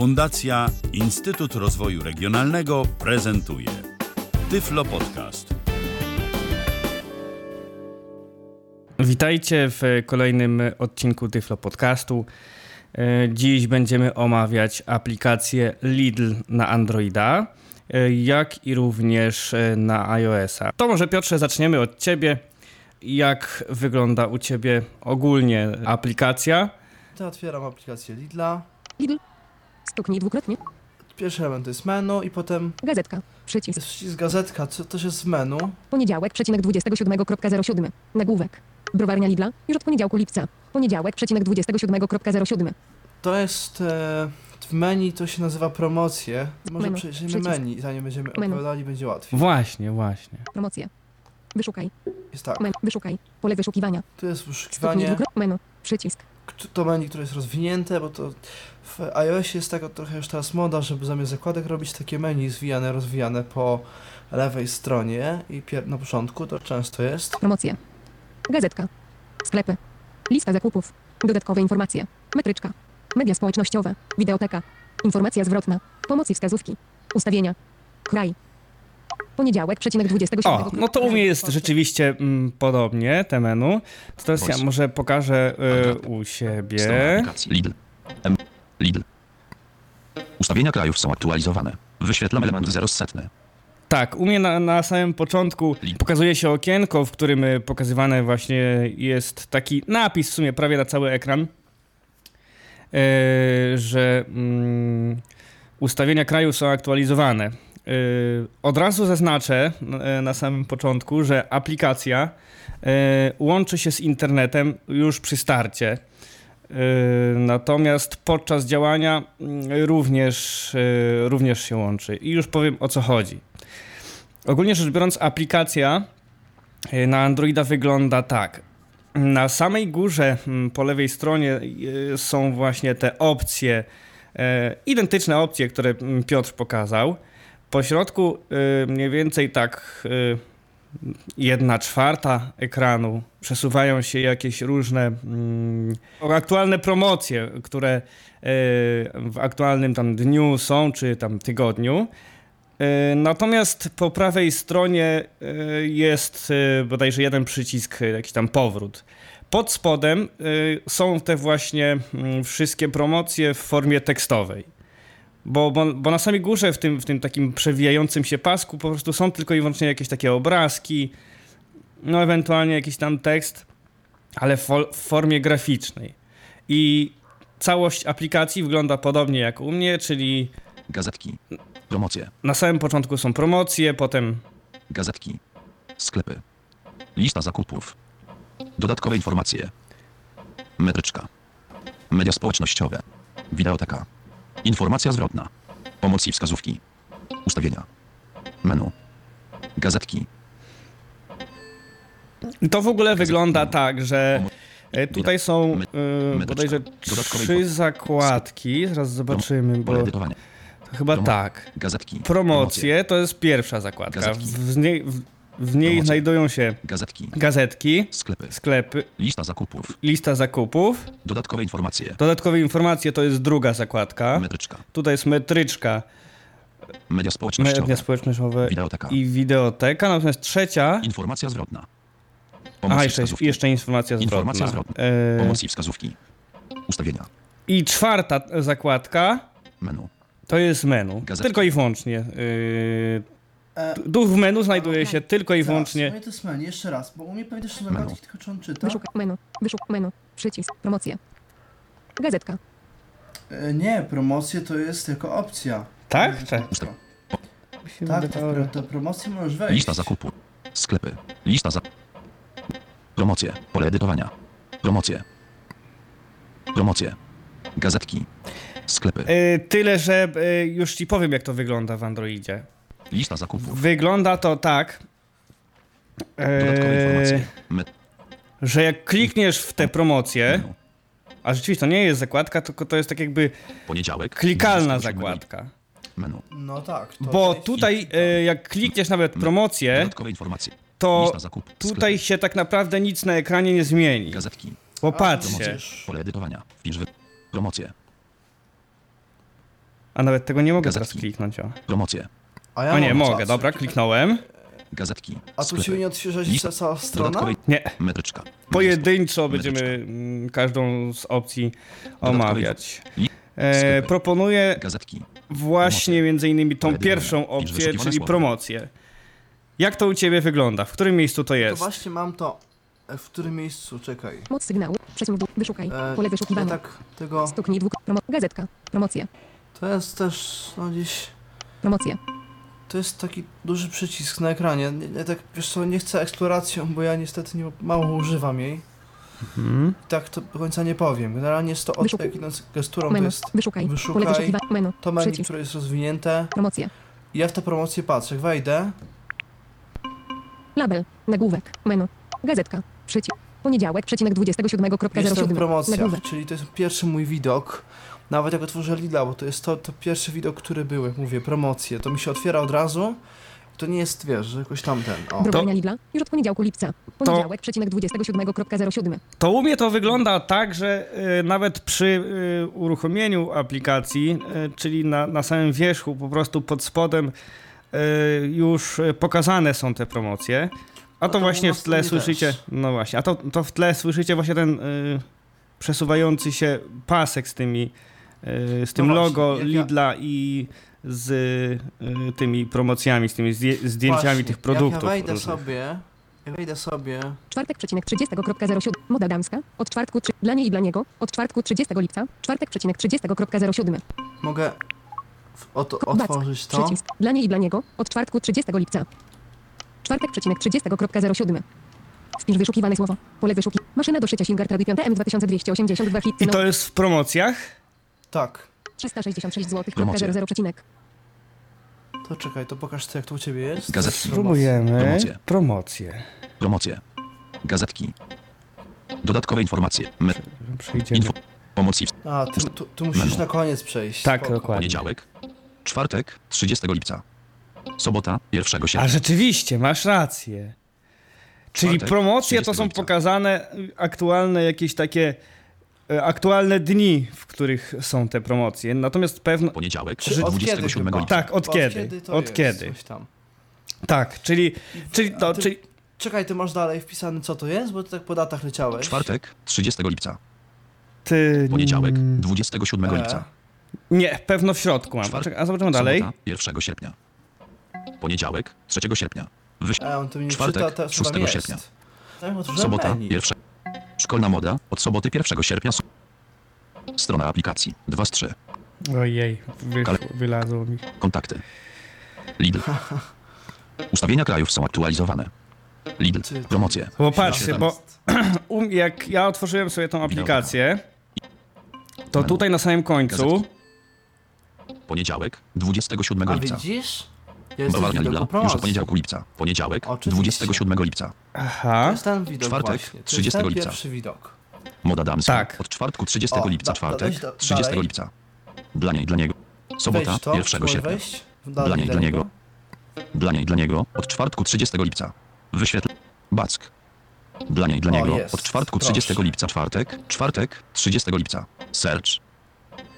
Fundacja Instytut Rozwoju Regionalnego prezentuje Tyflo Podcast. Witajcie w kolejnym odcinku Tyflo Podcastu. E, Dziś będziemy omawiać aplikację Lidl na Androida, e, jak i również e, na iOS-a. To może Piotrze zaczniemy od Ciebie. Jak wygląda u Ciebie ogólnie aplikacja? To otwieram aplikację Lidla. Lidl. Stuknij dwukrotnie. Pierwszy element to jest menu i potem Gazetka. Przycisk. jest przycisk gazetka, co też jest w menu. Poniedziałek, przecinek 27.07. Nagłówek. Browarnia Lidla. Już od poniedziałku lipca. Poniedziałek, przecinek 27.07. To jest e, w menu, to się nazywa promocje. Może Menu. przejrzymy Przycisk. menu, zanim będziemy Menu. opowiadali, będzie łatwiej. Właśnie, właśnie. Promocje. Wyszukaj. Jest tak, Men. Wyszukaj. Pole wyszukiwania. tu jest Stuknij wyszukiwanie. dwukrotnie. Menu. Przycisk. To menu, które jest rozwinięte, bo to w iOSie jest taka trochę już teraz moda, żeby zamiast zakładek robić takie menu zwijane, rozwijane po lewej stronie i na początku to często jest. Promocje. Gazetka. Sklepy. Lista zakupów. Dodatkowe informacje. Metryczka. Media społecznościowe. Wideoteka. Informacja zwrotna. Pomoc i wskazówki. Ustawienia. Kraj. Poniedziałek, przecinek 27. O, no to u mnie jest rzeczywiście mm, podobnie, te menu. To teraz ja może pokażę y, u siebie. Lidl. M. Lidl. Ustawienia krajów są aktualizowane. Wyświetlam element 0 Tak, u mnie na, na samym początku pokazuje się okienko, w którym y, pokazywany właśnie jest taki napis w sumie prawie na cały ekran, e, że mm, ustawienia kraju są aktualizowane. E, od razu zaznaczę e, na samym początku, że aplikacja e, łączy się z internetem już przy starcie. Natomiast podczas działania również, również się łączy. I już powiem o co chodzi. Ogólnie rzecz biorąc, aplikacja na Androida wygląda tak. Na samej górze mm, po lewej stronie są właśnie te opcje, identyczne opcje, które mm, Piotr pokazał. Po środku e, mniej więcej tak e, jedna czwarta ekranu przesuwają się jakieś różne mm, aktualne promocje, które e, w aktualnym tam dniu są, czy tam tygodniu. Natomiast po prawej stronie jest bodajże jeden przycisk, jakiś tam powrót. Pod spodem są te właśnie mm, wszystkie promocje w formie tekstowej. Bo, bo, bo na samej górze, w tym, w tym takim przewijającym się pasku, po prostu są tylko i wyłącznie jakieś takie obrazki, no ewentualnie jakiś tam tekst, ale w, w formie graficznej. I całość aplikacji wygląda podobnie jak u mnie, czyli Gazetki. Promocje. na samym początku są promocje, potem Gazetki. Sklepy. Lista zakupów. Dodatkowe informacje. Metryczka. Media społecznościowe. Wideoteka. Informacja zwrotna. Pomoc i wskazówki. Ustawienia. Menu. Gazetki. To w ogóle wygląda tak, że e, tutaj są e, bodajże trzy zakładki. Zaraz zobaczymy, bo to chyba tak. Gazetki. Promocje to jest pierwsza zakładka. Gazetki. W niej, w, w niej znajdują się Gazetki. gazetki, Sklepy. sklepy, Lista zakupów. lista zakupów. Dodatkowe informacje. Dodatkowe informacje to jest druga zakładka. Metryczka. Tutaj jest metryczka, Media społecznościowe. media społecznościowe Wideoteka. i wideoteka. Natomiast trzecia. Informacja zwrotna. Pomoc A, i jeszcze, jeszcze informacja zwrotna. Informacja zwrotna. E, Pomoc i wskazówki. Ustawienia. I czwarta zakładka Menu. to jest menu. Gazetki. Tylko i wyłącznie. Yy, E, tu w menu znajduje się tylko i wyłącznie. mnie to jest menu, jeszcze raz, bo u mnie pamiętasz, że Menu. zakładki tylko czy on czyta. Wyszukaj. Menu. Wyszuk. Menu. Przycisk. Promocje. Gazetka. E, nie, promocje to jest jako opcja. Tak? Tak. Tak, wydawało. to, to promocje możesz wejść. Lista zakupu. Sklepy. Lista za... Promocje. Pole edytowania. Promocje. Promocje. Gazetki. Sklepy. Yy, tyle, że yy, już ci powiem, jak to wygląda w Androidzie. Lista zakupów. Wygląda to tak, Dodatkowe informacje. Me... że jak klikniesz w te promocje, a rzeczywiście to nie jest zakładka, tylko to jest tak jakby Poniedziałek. klikalna 27 zakładka. Menu. No tak. To Bo tutaj, yy, jak klikniesz nawet promocję, to tutaj się tak naprawdę nic na ekranie nie zmieni. Gazetki. Bo A, patrzcie, promocje. Pole edytowania. Wpisz wy... Promocje. A nawet tego nie mogę teraz Gazetki. kliknąć, o. Promocje. A ja O nie, mam mogę, czas. dobra, kliknąłem. Gazetki. A tu sklepy. się nie odświeża się cała strona? Dodatkowej Nie, metryczka. pojedynczo będziemy mm, każdą z opcji omawiać. Li- E, sklepy. proponuję Gazetki. właśnie między innymi tą pierwszą opcję, czyli słowa. promocję. Jak to u ciebie wygląda? W którym miejscu to To jest? właśnie mam to. E, W którym miejscu? Czekaj. Moc sygnału. Przesuń dół. Wyszukaj. E, Pole ja wyszukiwania. tak tego. Stuknij dwuk. Promo... Gazetka. Promocje. To jest też no gdzieś. Promocje. To jest taki duży przycisk na ekranie. Nie, nie, tak, wiesz co, nie chcę eksploracją, bo ja niestety nie, mało używam jej. Mhm. Tak to do końca nie powiem. Generalnie jest to od Wyszuk- jak idąc gesturą, to Menu. jest Wyszukaj. wyszukaj. Menu. to menu, Przycisk. które jest rozwinięte. Promocje. I ja w tę promocję patrzę. Wejdę, Label. Nagłówek. Menu. Gazetka. Przycisk. Poniedziałek. Przecinek 27.07. jestem w promocjach, Nagłówek. czyli to jest pierwszy mój widok. Nawet jak otworzę Lidla, bo to jest to, to pierwszy widok, który był, jak mówię, promocje. To mi się otwiera od razu. To nie jest, wiesz, że jakoś tamten. O. Browarnia Lidla. Już od poniedziałku lipca. Poniedziałek. Przecinek 27.07. To u mnie to wygląda tak, że y, nawet przy y, uruchomieniu aplikacji, y, czyli na, na samym wierzchu, po prostu pod spodem y, już pokazane są te promocje. A to to u właśnie nas w tle to nie słyszycie, też. no właśnie, a to, to w tle słyszycie właśnie ten y, przesuwający się pasek z tymi, y, z tym No właśnie, logo jak ja- Lidla i z y, tymi promocjami, z tymi zdję- zdjęciami Właśnie, tych produktów. Jak ja wejdę różnych. sobie, wejdę sobie, Czwartek. Przecinek 30.07. Moda damska. Od czwartku. Trzy... Dla niej i dla niego. Od czwartku 30 lipca. Czwartek. Przecinek 30.07. mogę back. otworzyć to. Przycisk. Dla niej i dla niego. Od czwartku 30 lipca. Czwartek. Przecinek 30.07. Wpisz wyszukiwane słowo. Pole wyszuki. Maszyna do szycia Singer Tradition TM 2282 hit. I No. to jest w promocjach? Tak. 366 zł. Promocja. 00 przecinek. To czekaj, to pokaż co, jak to u ciebie jest. Gazetki. Spróbujemy. Promocje. Promocje. Promocje. Gazetki. Dodatkowe informacje. Me- Przejdziemy. info. Pomoc i A, ty, tu, tu musisz Menu. na koniec przejść. Tak, Spoko. dokładnie. Poniedziałek. Czwartek. 30 lipca. Sobota. 1 A sierpnia. rzeczywiście, masz rację. Czyli Czwartek, promocje to 30 są lipca. pokazane y, aktualne jakieś takie aktualne dni, w których są te promocje. Natomiast pewno Poniedziałek. Czy od kiedy 27 chyba? lipca. Tak, od kiedy? to Od jest kiedy? Coś tam. tak, czyli czyli to, ty- czyli Czekaj, ty masz dalej wpisane co to jest, bo ty tak po datach leciałeś. Czwartek. 30 lipca. ty Poniedziałek. mm, 27 E, lipca. Nie, pewno w środku mam. Czekaj, A zobaczymy dalej. Sobota. 1 sierpnia. Poniedziałek. 3 sierpnia. Wyś... E, on tu mi nie Czwartek, czyta, te, co 6 tam jest. sierpnia. Tak, Sobota. menu. 1. Szkolna moda. Od soboty 1 sierpnia. Strona aplikacji. 2 z 3. Ojej, wyszło, wylazło mi. Kontakty. Lidl. Ustawienia krajów są aktualizowane. Lidl. Promocje. Bo patrzcie, Siedem. bo um, jak ja otworzyłem sobie tą aplikację, to tutaj na samym końcu. Poniedziałek. 27 A lipca. widzisz? Browarnia w Lidla. Już od poniedziałku lipca. Poniedziałek. Oczywiście. 27 lipca. To Aha, jest ten widok Czwartek, właśnie. To 30 jest ten lipca. pierwszy widok. Moda damska. Tak. Od czwartku 30 O, lipca. da- Czwartek. da- da- 30 dalej. lipca. Dla niej, dla niego. Sobota. Wejdź to, 1 możesz sierpnia. wejść. Dla niej, dla niego. Dla niej, dla niego. Od czwartku 30 lipca. Wyświetl. Back. Dla niej, dla O, niego. jest. Od czwartku Proszę. 30 lipca. Czwartek. Czwartek. 30 lipca. Search.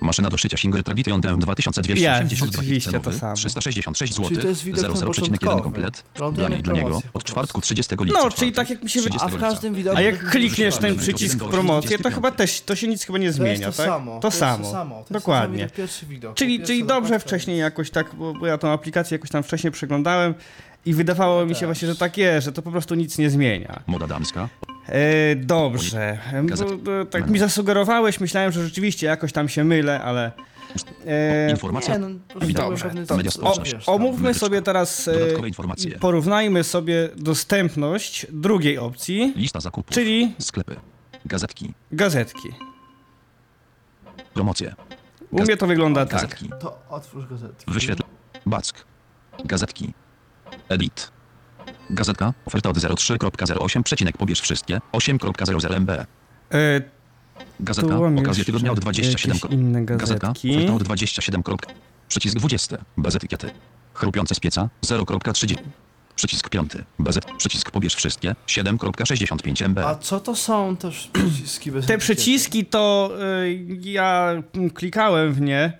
Maszyna do szycia Singer Tradition DM 2282 rzeczywiście cenowy, to samo. 366 Czyli zł. to jest widok ten 00,1 początkowy. komplet. Lądujemy Dla dla niego. Od czwartku prostu. 30 lipca. No, czwartek, czyli tak jak mi się wydaje- 30 A w każdym widoku... A jak klikniesz ten przycisk promocje, to 25. chyba też to się nic chyba nie To zmienia, jest to tak? samo. To jest samo. To samo. To jest Dokładnie. pierwszy widok. Czyli, Pierwsza czyli dobrze wcześniej jakoś tak, bo, bo ja tą aplikację jakoś tam wcześniej przeglądałem i wydawało mi się też. właśnie, że tak jest, że to po prostu nic nie zmienia. Moda damska. E, dobrze. Gazety. bo, bo, tak mi zasugerowałeś, myślałem, że rzeczywiście jakoś tam się mylę, ale... E, Informacja. Nie, no, Dobrze, pewny, to- o, omówmy sobie teraz, e, Dodatkowe informacje. porównajmy sobie dostępność drugiej opcji, Lista zakupów. czyli Sklepy. Gazetki. gazetki. Promocje. U mnie to wygląda tak. Gazetki. To otwórz gazetki. Wyświetl. Back. Gazetki. Edit. Gazetka. Oferta od 03.08. Przecinek pobierz wszystkie. 8.00 MB. E, Gazetka. mam Okazje jeszcze tygodnia od 27. jakieś inne Gazetka. gazetki. Oferta od 27. Przycisk 20. Bez etykiety. Chrupiące z pieca. 0.30. Przycisk 5. Bez et... Przycisk pobierz wszystkie. 7.65 MB. A co to są też przyciski bez Te etykiety? przyciski to y, ja klikałem w nie,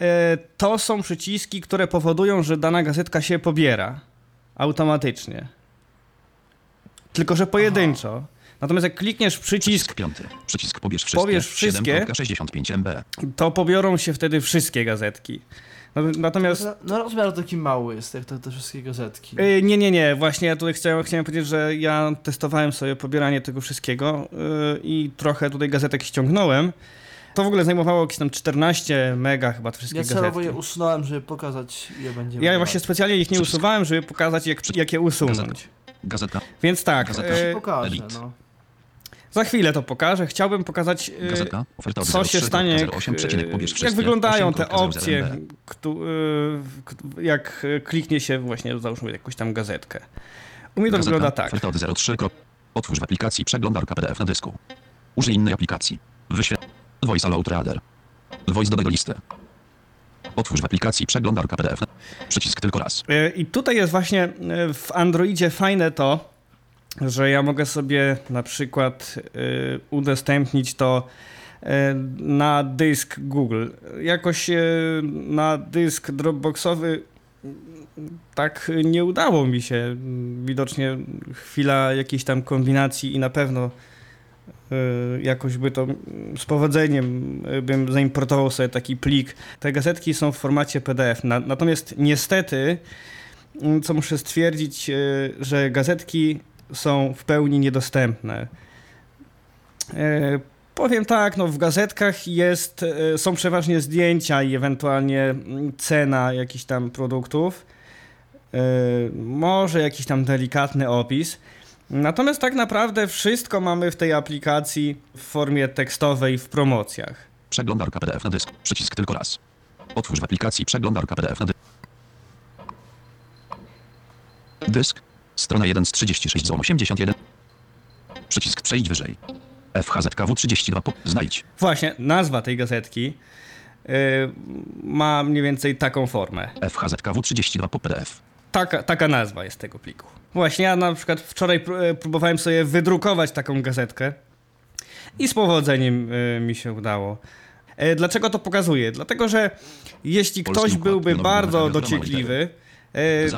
e, to są przyciski, które powodują, że dana gazetka się pobiera automatycznie. Tylko, że pojedynczo. Natomiast jak klikniesz w przycisk, Przycisk piąty. Przycisk pobierz wszystkie. Pobierz wszystkie. 7.65 MB. to pobiorą się wtedy wszystkie gazetki. No, Natomiast No, no rozmiar taki mały jest, jak te, te wszystkie gazetki. Y, Nie, nie, nie. Właśnie ja tutaj chciałem, chciałem powiedzieć, że ja testowałem sobie pobieranie tego wszystkiego y, i trochę tutaj gazetek ściągnąłem. To w ogóle zajmowało jakieś tam 14 mega chyba te wszystkie Ja celowo gazetki. je usunąłem, żeby pokazać je będzie. Ja właśnie specjalnie ich nie usuwałem, żeby pokazać jak, jak je usunąć. Gazetka. Więc tak, Gazeta. y, Pokażę, Elite. no. za chwilę to pokażę. Chciałbym pokazać. Oferta od co się 03.08 stanie, jak, przecinek pobierz jak wyglądają te 8.00 opcje, jak kliknie się właśnie, załóżmy jakąś tam gazetkę. U mnie to Gazetka. wygląda tak. Oferta od 03. krok- Otwórz w aplikacji przeglądarka PDF na dysku. Użyj innej aplikacji. Wyświetl. Voice Allow Reader. Voice do listy. Otwórz w aplikacji przeglądarka PDF. Przycisk tylko raz. E, I tutaj jest właśnie e, w Androidzie fajne to, że ja mogę sobie na przykład e, udostępnić to na dysk Google. Jakoś na dysk Dropboxowy tak nie udało mi się. Widocznie chwila jakiejś tam kombinacji i na pewno jakoś by to mm, z powodzeniem e, bym zaimportował sobie taki plik. Te gazetki są w formacie PDF. Na, natomiast niestety, mm, co muszę stwierdzić, e, że gazetki są w pełni niedostępne. Powiem tak, no w gazetkach jest, są przeważnie zdjęcia i ewentualnie mm, cena jakichś tam produktów. Może jakiś tam delikatny opis. Natomiast tak naprawdę wszystko mamy w tej aplikacji w formie tekstowej w promocjach. Przeglądarka PDF na dysk. Przycisk tylko raz. Otwórz w aplikacji przeglądarka PDF na dysk. Dysk. Strona 1 z 36 z 81. Przycisk przejdź wyżej. FHZKW32 po... Znajdź. Właśnie, nazwa tej gazetki y, ma mniej więcej taką formę. FHZKW32 po PDF. Taka, taka nazwa jest tego pliku. Właśnie ja na przykład wczoraj e, próbowałem sobie wydrukować taką gazetkę i z powodzeniem y, mi się udało. E, Dlaczego to pokazuję? Dlatego, że jeśli ktoś byłby bardzo dociekliwy, e,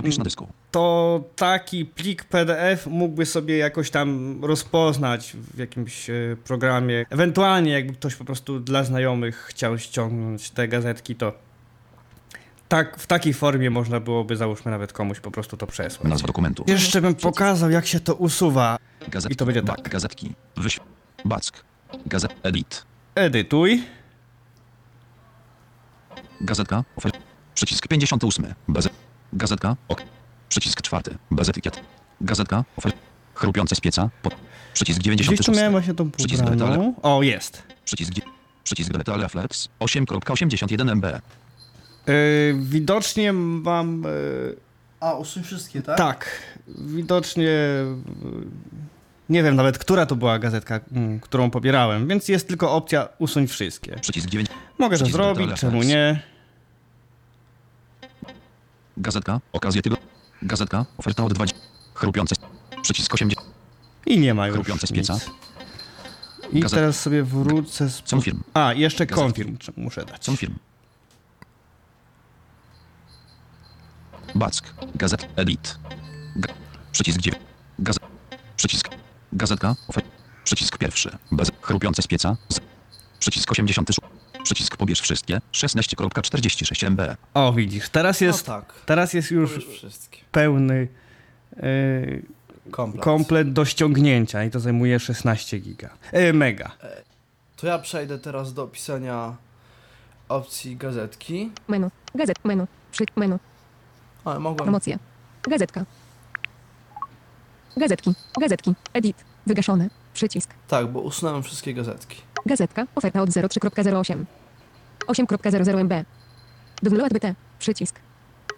to taki plik PDF mógłby sobie jakoś tam rozpoznać w jakimś e, programie. Ewentualnie jakby ktoś po prostu dla znajomych chciał ściągnąć te gazetki, to tak, w takiej formie można byłoby załóżmy nawet komuś po prostu to przesłać. Nazwa dokumentu. Jeszcze bym pokazał jak się to usuwa. Gazetki. I to będzie tak. Gazetki. Wyś... Back. Gazet... Edit. Edytuj. Gazetka. Ofer... Przycisk 58. Bez... Gazetka. Ok. Przycisk czwarty. Bez etykiet. Gazetka. Ofer... Chrupiące z pieca. Po... Przycisk Gdzieś tu 96. miałem właśnie tą Przycisk pobraną. detale. O, jest. Przycisk... Przycisk Detale Flex. 8.81 MB. Yy, widocznie mam... Yy, A, usuń wszystkie, tak? Tak, widocznie y, nie wiem nawet, która to była gazetka, mm, którą pobierałem, więc jest tylko opcja usuń wszystkie. Przycisk 9. Mogę to zrobić, czemu nie? Gazetka. Okazje tygodnia. Gazetka. Oferta od 20. Chrupiące. Przycisk 80. I nie ma już Chrupiące z nic. pieca. I Gazet- teraz sobie wrócę z... Są firm. A, jeszcze Gazetki. confirm muszę dać. Back. Gazet. Edit. Ga przycisk 9. Gazet. Przycisk. Gazetka. Ofer przycisk pierwszy. Bez. Chrupiące z pieca. Z przycisk 86. Przycisk pobierz wszystkie. 16.46 MB. O, widzisz, teraz jest, No tak. teraz jest już pełny yy, Komplet. komplet do ściągnięcia i to zajmuje 16 giga. Yy, mega. To ja przejdę teraz do opisania opcji gazetki. Menu. Gazet. Menu. Przy. Menu. Ale mogłem... Promocje. Gazetka. Gazetki. Gazetki. Edit. Wygaszone. Przycisk. Tak, bo usunąłem wszystkie gazetki. Gazetka. Oferta od 03.08. 8.00 MB. Download BT. Przycisk.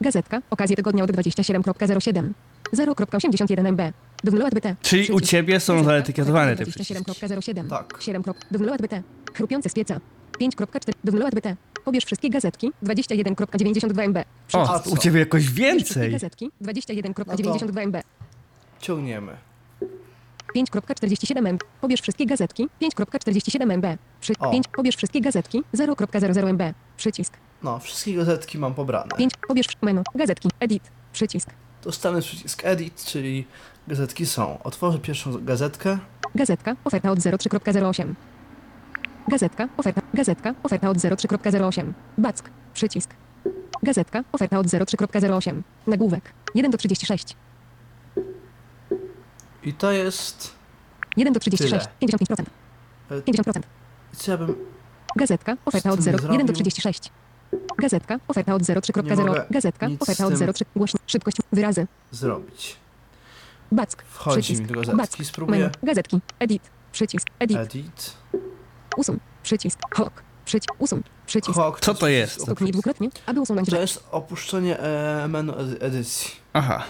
Gazetka. Okazje tygodnia od 27.07. 0.81 MB. Download BT. Czyli u Przycisk. ciebie są Gazetka. zaetykietowane te przyciski. 27.07. Tak. 7. Download BT. Chrupiące z pieca. 5.4. Download BT. Pobierz wszystkie gazetki. 21.92 MB. O, A co? u ciebie jakoś Pobierz wszystkie więcej. gazetki. 21.92 MB. Ciągniemy. 5.47 MB. Pobierz wszystkie gazetki. 5.47 MB. Przy O. 5. Pobierz wszystkie gazetki. 0.00 MB. Przycisk. No, wszystkie gazetki mam pobrane. 5. Pobierz menu. Gazetki. Edit. Przycisk. Dostanę przycisk Edit, czyli gazetki są. Otworzę pierwszą gazetkę. Gazetka. Oferta od 03.08. Gazetka. Oferta. Gazetka. Oferta od 03.08. Back. Przycisk. Gazetka. Oferta od 03.08. Nagłówek. 1 do 36. I to jest... 1 do 36. Tyle. 55%. e, 50%. Co ja bym... Gazetka. Oferta od tym 0. 1 do zrobił? 36. Gazetka. Oferta od Nie 03.0. mogę Gazetka. Oferta od tym- 03. Głośno. Szybkość. Wyrazy. zrobić? Back. Wchodzi Przycisk. mi do gazetki, Back. spróbuję. Menu. Gazetki. Edit. Przycisk. Edit. Edit. Usuń. Przycisk. Hok. Przycisk. Usuń. Przycisk. Hawk, Co to jest przycisk Stuknij dwukrotnie, aby usunąć To rzecz. jest opuszczenie e, menu edy- edycji. Aha.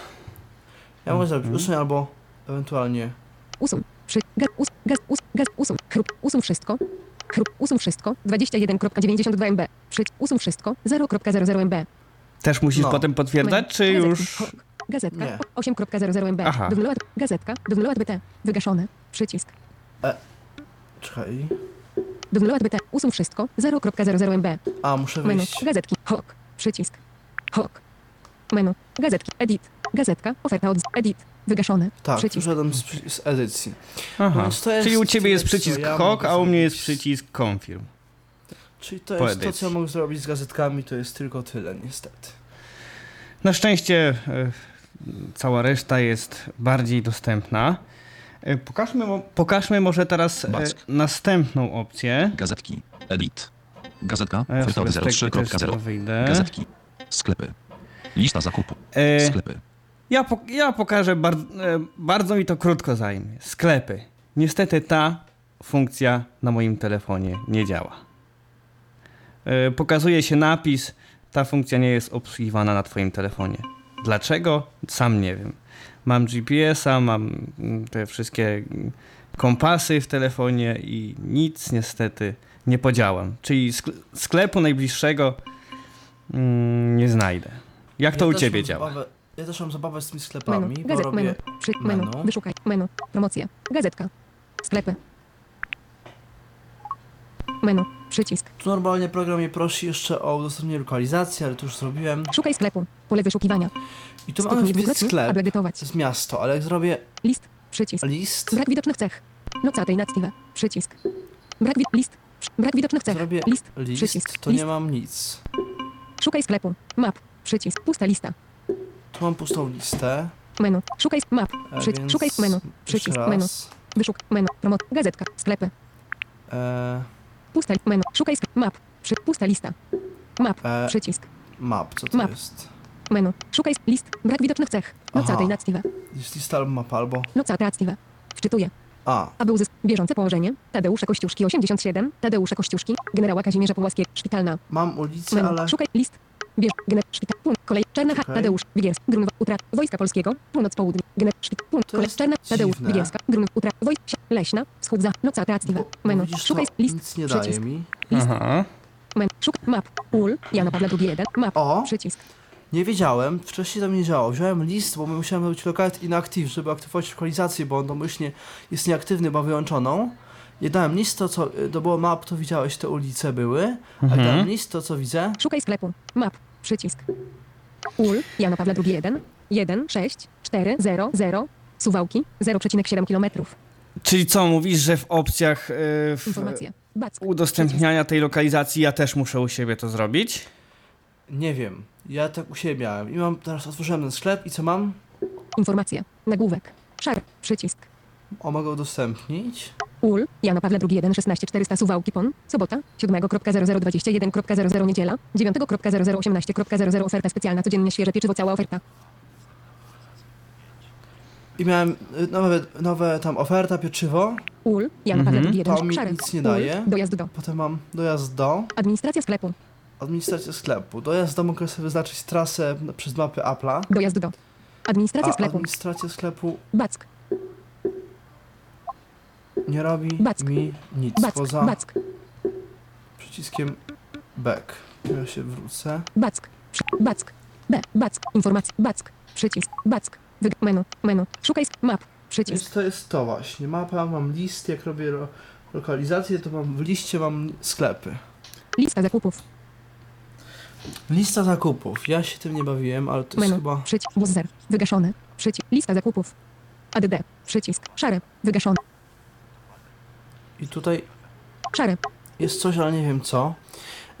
Ja mogę zrobić Mhm. usuń albo ewentualnie Usuń. Przy. Gaz. Us. Gaz. Us. Gaz. Usuń. Chrup. Usuń wszystko. Chrup. Usuń wszystko. 21.92 MB. Przy. Usuń wszystko. 0.00 MB. Też musisz No. potem potwierdzać, czy już... Hok. Gazetka. Nie. 8.00 MB. Aha. Download. Gazetka. Download BT. Wygaszone. Przycisk. Czekaj. Download BT. Usuń wszystko. 0.00 MB. A, muszę Menu. wyjść. Gazetki. Hok. Przycisk. Hok. Menu. Gazetki. Edit. Gazetka. Oferta od. Edit. Wygaszone. Tak, Przycisk. przyszedłem z, z edycji. Aha. Więc to jest Czyli u ciebie jest przycisk ja HOK, a u mnie jest przycisk Confirm. Czyli to jest to, co ja mogę zrobić z gazetkami, to jest tylko tyle, niestety. Na szczęście e, cała reszta jest bardziej dostępna. E, Pokażmy, pokażmy może teraz e, Back. następną opcję. Gazetki. Edit. Gazetka. Ja Oferta sobie od z tego, też z 03.0. tego wyjdę. Gazetki. Sklepy. Lista zakupu. E, Sklepy. ja, po, ja pokażę, bar, e, bardzo mi to krótko zajmie. Sklepy. Niestety ta funkcja na moim telefonie nie działa. E, pokazuje się napis, ta funkcja nie jest obsługiwana na twoim telefonie. Dlaczego? Sam nie wiem. Mam GPS-a, mam mm, te wszystkie kompasy w telefonie i nic niestety nie podziałam. Czyli sk- sklepu najbliższego mm, nie znajdę. Jak to ja u ciebie działa? Zabawę, ja też mam zabawę z tymi Menu. sklepami, bo Gazet. robię... Menu. Przy. Menu. menu. Wyszukaj. Menu. Promocja. Gazetka. Sklepy. Menu. Przycisk. Tu normalnie program mnie prosi jeszcze o udostępnienie lokalizacji, ale to już zrobiłem. Szukaj sklepu. Pole wyszukiwania. I tu mamy wpis sklep. aby edytować. To jest miasto, ale jak zrobię List. Przycisk. list, Brak widocznych cech. Nocatej nactive. Przycisk. Brak wi- list. Brak widocznych cech. zrobię List. list, Przycisk. to List. nie mam nic. Szukaj sklepu. Map. Przycisk. Pusta lista. Tu mam pustą listę, Menu. Szukaj map. e, Przycisk. Szukaj menu. Przycisk. Menu. Wyszuk. Menu. Promot. Gazetka. Sklepy. E, Pusta menu. Szukaj map. Przy. Pusta lista. Map. e, Przycisk. map, co to Map. jest? Menu. Szukaj list. Brak widocznych cech. Nocatej Aha. nactive. Jest lista albo mapa, albo... Nocate nactive. Wczytuję. A, Aby uzyskać bieżące położenie. Tadeusze Kościuszki 87. Tadeusze Kościuszki. Generała Kazimierza Pułaskiego. Szpitalna. mam ulicę, Menu. ale... Szukaj list. Bierz. Gener. Szpital. Punkt. Kolej. Czarna. Okej. Tadeusz. Wigiersk. Grunwa. Utra. Wojska Polskiego. Północ południe. Gener. Szpital. Punkt. To Kolej. Czarna. Tadeusz. dziwne. Wigierska. Grunwa. Utra. Wojska. Leśna. Wschód za. Bo, bo Menu. Szukaj to list. nic nie Przycisk. daje mi. List. Aha. Menu. Szukaj map. Ul. Jana Pawła II 1. Map. O! Przycisk. Nie wiedziałem, wcześniej to mi nie działało. Wziąłem list, bo musiałem robić locate inactive, żeby aktywować lokalizację, bo on domyślnie jest nieaktywny, ma wyłączoną. Nie dałem list, to co, to było map, to widziałeś, te ulice były, a Mhm. dałem list, to co widzę, Szukaj sklepu. Map. Przycisk. Ul. Jana Pawła II 1. 1, 6, 4, 0, 0. Suwałki. 0,7 km. Czyli co, mówisz, że w opcjach e, w Informacje. Back. udostępniania tej lokalizacji ja też muszę u siebie to zrobić? nie wiem, ja tak u siebie miałem. I mam, teraz otworzyłem ten sklep i co mam? Informacje. Nagłówek. Szar. Przycisk. O, mogę udostępnić. Ul. Jana Pawła II 1, 16, 400 Suwałki PON. Sobota. 7.0021.00 Niedziela. 9.0018.00 Oferta specjalna. Codziennie świeże pieczywo. Cała oferta. I miałem y, nowe, nowe tam oferta, pieczywo, Ul. Jana. Pawła II 1. To mi Szary. nic nie Ul. daje. Dojazd do. potem mam dojazd do, Administracja sklepu. administracja sklepu. Dojazd do mogę sobie wyznaczyć trasę przez mapy Apple'a, Dojazd do. Administracja a sklepu. administracja sklepu Back. Nie robi Back. mi nic Back. poza Back. przyciskiem back. Ja się wrócę. Back. Back. B. Back. Informacja. Back. Przycisk. Back. Wyg. Menu. Menu. Szukaj map. Przycisk. Więc to jest to właśnie. Mapa, mam list, jak robię ro lokalizację, to mam w liście mam sklepy. Lista zakupów. Lista zakupów. Ja się tym nie bawiłem, ale to jest Menu. chyba... Przycisk. Buzzer. Wygaszony. Przycisk. Lista zakupów. ADD. Przycisk. Szare. Wygaszony. I tutaj jest coś, ale nie wiem co.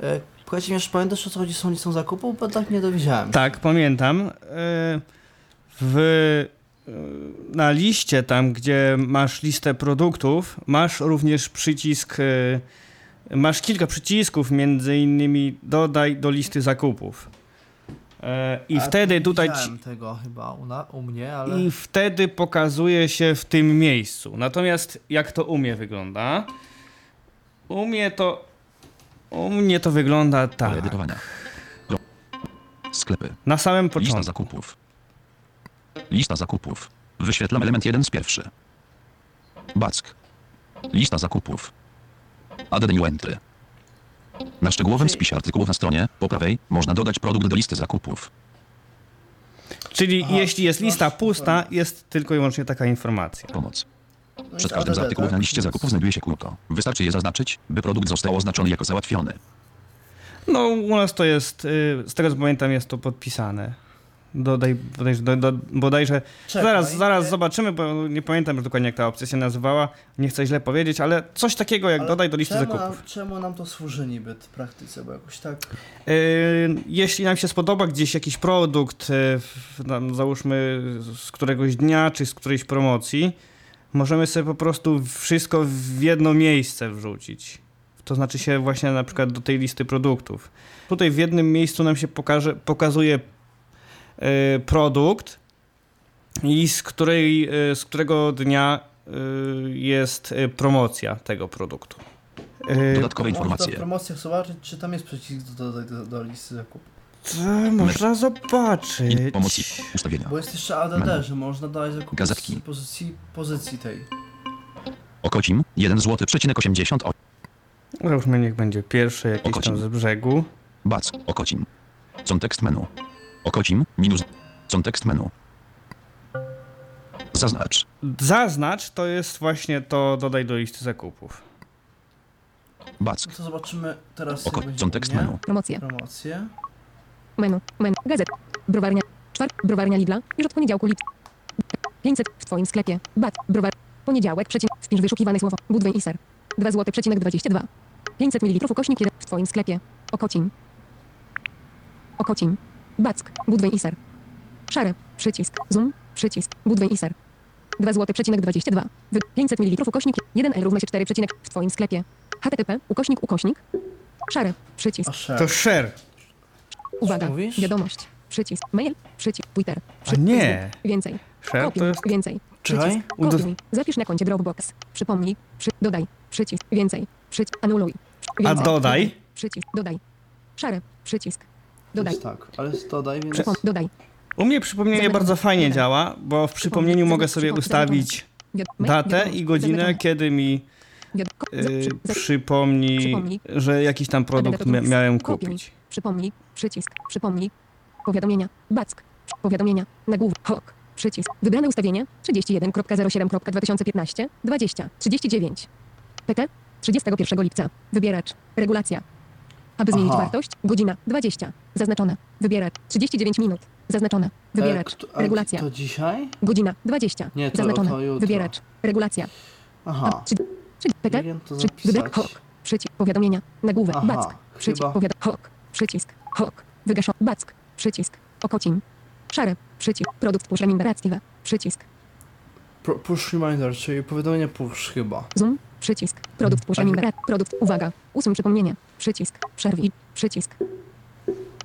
E, Powiedzcie mi, czy pamiętasz o co chodzi z tą listą zakupów? Bo tak nie dowiedziałem. Tak, pamiętam. Y, W, y, na liście, tam gdzie masz listę produktów, masz również przycisk. y, Masz kilka przycisków, między innymi dodaj do listy zakupów. I A wtedy nie tutaj. widziałem tego chyba u, na, u mnie, ale... I wtedy pokazuje się w tym miejscu. Natomiast jak to u mnie wygląda? U mnie to. U mnie to wygląda tak. edytowania. Sklepy. Na samym Lista początku. zakupów. Lista zakupów. Wyświetlam element 1 z pierwszy. Back. Lista zakupów. Add new entry. Na szczegółowym spisie artykułów na stronie, po prawej, można dodać produkt do listy zakupów. Czyli Aha, jeśli jest lista pusta, jest tylko i wyłącznie taka informacja. Pomoc. No Przed każdym z artykułów na liście zakupów znajduje się kółko. Wystarczy je zaznaczyć, by produkt został oznaczony jako załatwiony. No, u nas to jest, y, z tego co pamiętam, jest to podpisane. Dodaj, bodajże, do, do, bodajże Czekaj, zaraz, zaraz e, zobaczymy, bo nie pamiętam już dokładnie jak ta opcja się nazywała. Nie chcę źle powiedzieć, ale coś takiego jak ale dodaj do listy czemu zakupów. Czemu nam to służy niby w praktyce, bo jakoś tak... Yy, Jeśli nam się spodoba gdzieś jakiś produkt, yy, tam załóżmy z któregoś dnia czy z którejś promocji, możemy sobie po prostu wszystko w jedno miejsce wrzucić. To znaczy się właśnie na przykład do tej listy produktów. Tutaj w jednym miejscu nam się pokaże, pokazuje produkt i z, której, yy, z którego dnia yy, jest promocja tego produktu. Dodatkowe Można w informacje. promocjach zobaczyć, czy tam jest przycisk do, do, do, do listy zakupów. To można zobaczyć. Pomocy. Ustawienia. Bo jest jeszcze ADD, Menu. że można dodać zakupy Gazetki. z pozycji, pozycji tej. Okocim 1 zł przecinek 88. Załóżmy, niech będzie pierwszy jakiś tam Okocim. z brzegu. Bac. Okocim. Contekst menu. Okocim minus. Contekst menu. Zaznacz. Zaznacz to jest właśnie to dodaj do listy zakupów. Bac. No to zobaczymy teraz Oko. mnie. menu. Promocje. Promocje. Menu. Menu. Gazet. Browarnia. Czwart. Browarnia Lidla. Już od poniedziałku Lidl. 500 w twoim sklepie. Bat. Browar. Poniedziałek. Przecinek. Wpisz wyszukiwane słowo. Budwę i ser. 2 zł. Przecinek 22. 500 ml ukośnik 1 w twoim sklepie. Okocim. Okocim. Back. Budwę i ser. Szare. Przycisk. Zoom. Przycisk. Budwę i ser. 2 zł. Przecinek 22. Wy 500 ml ukośnik 1 L równa się 4 przecinek w twoim sklepie. HTTP. Ukośnik. Ukośnik. Szare. Przycisk. A. To share. Uwaga, mówisz? wiadomość, przycisk, mail, przycisk, Twitter, A przycisk, nie. więcej, Share to kopiuj, jest... więcej, Czekaj. przycisk, Udo- kopiuj, zapisz na koncie Dropbox, przypomnij, przy, dodaj, przycisk, więcej, przycisk, anuluj, A więcej, dodaj? przycisk, dodaj, szare, przycisk, To dodaj, jest tak, ale dodaj, więc... przypom, dodaj, U mnie przypomnienie bardzo fajnie działa, bo w przypomnieniu mogę sobie ustawić datę i godzinę, kiedy mi yy, za, przypomni, Przypomnij. że jakiś tam produkt mia- miałem kupić. przypomnij, przycisk, przypomnij, powiadomienia, back, powiadomienia, nagłówek, hok, przycisk, wybrane ustawienie, 31.07.2015, 20, 39, PT, 31 lipca, wybieracz, regulacja, aby zmienić Aha. wartość, godzina, 20, zaznaczone, wybieracz, 39 minut, zaznaczone, wybieracz, E, kto- a regulacja, To dzisiaj? godzina, 20, Nie, to- zaznaczone, to jutro. wybieracz, regulacja, Aha. trzy, trzy, PT, to hok, przycisk, powiadomienia, nagłówek, Aha, back, przycisk, chyba- powiad, hok, przycisk, hok, wygaszony, back, przycisk, okocim, szare, przycisk, produkt push reminderactive, przycisk, Pro- Push reminder, czyli powiadomienie push chyba. zoom, przycisk, produkt push reminderac, produkt, uwaga, usuń przypomnienie, przycisk, przerwij, przycisk,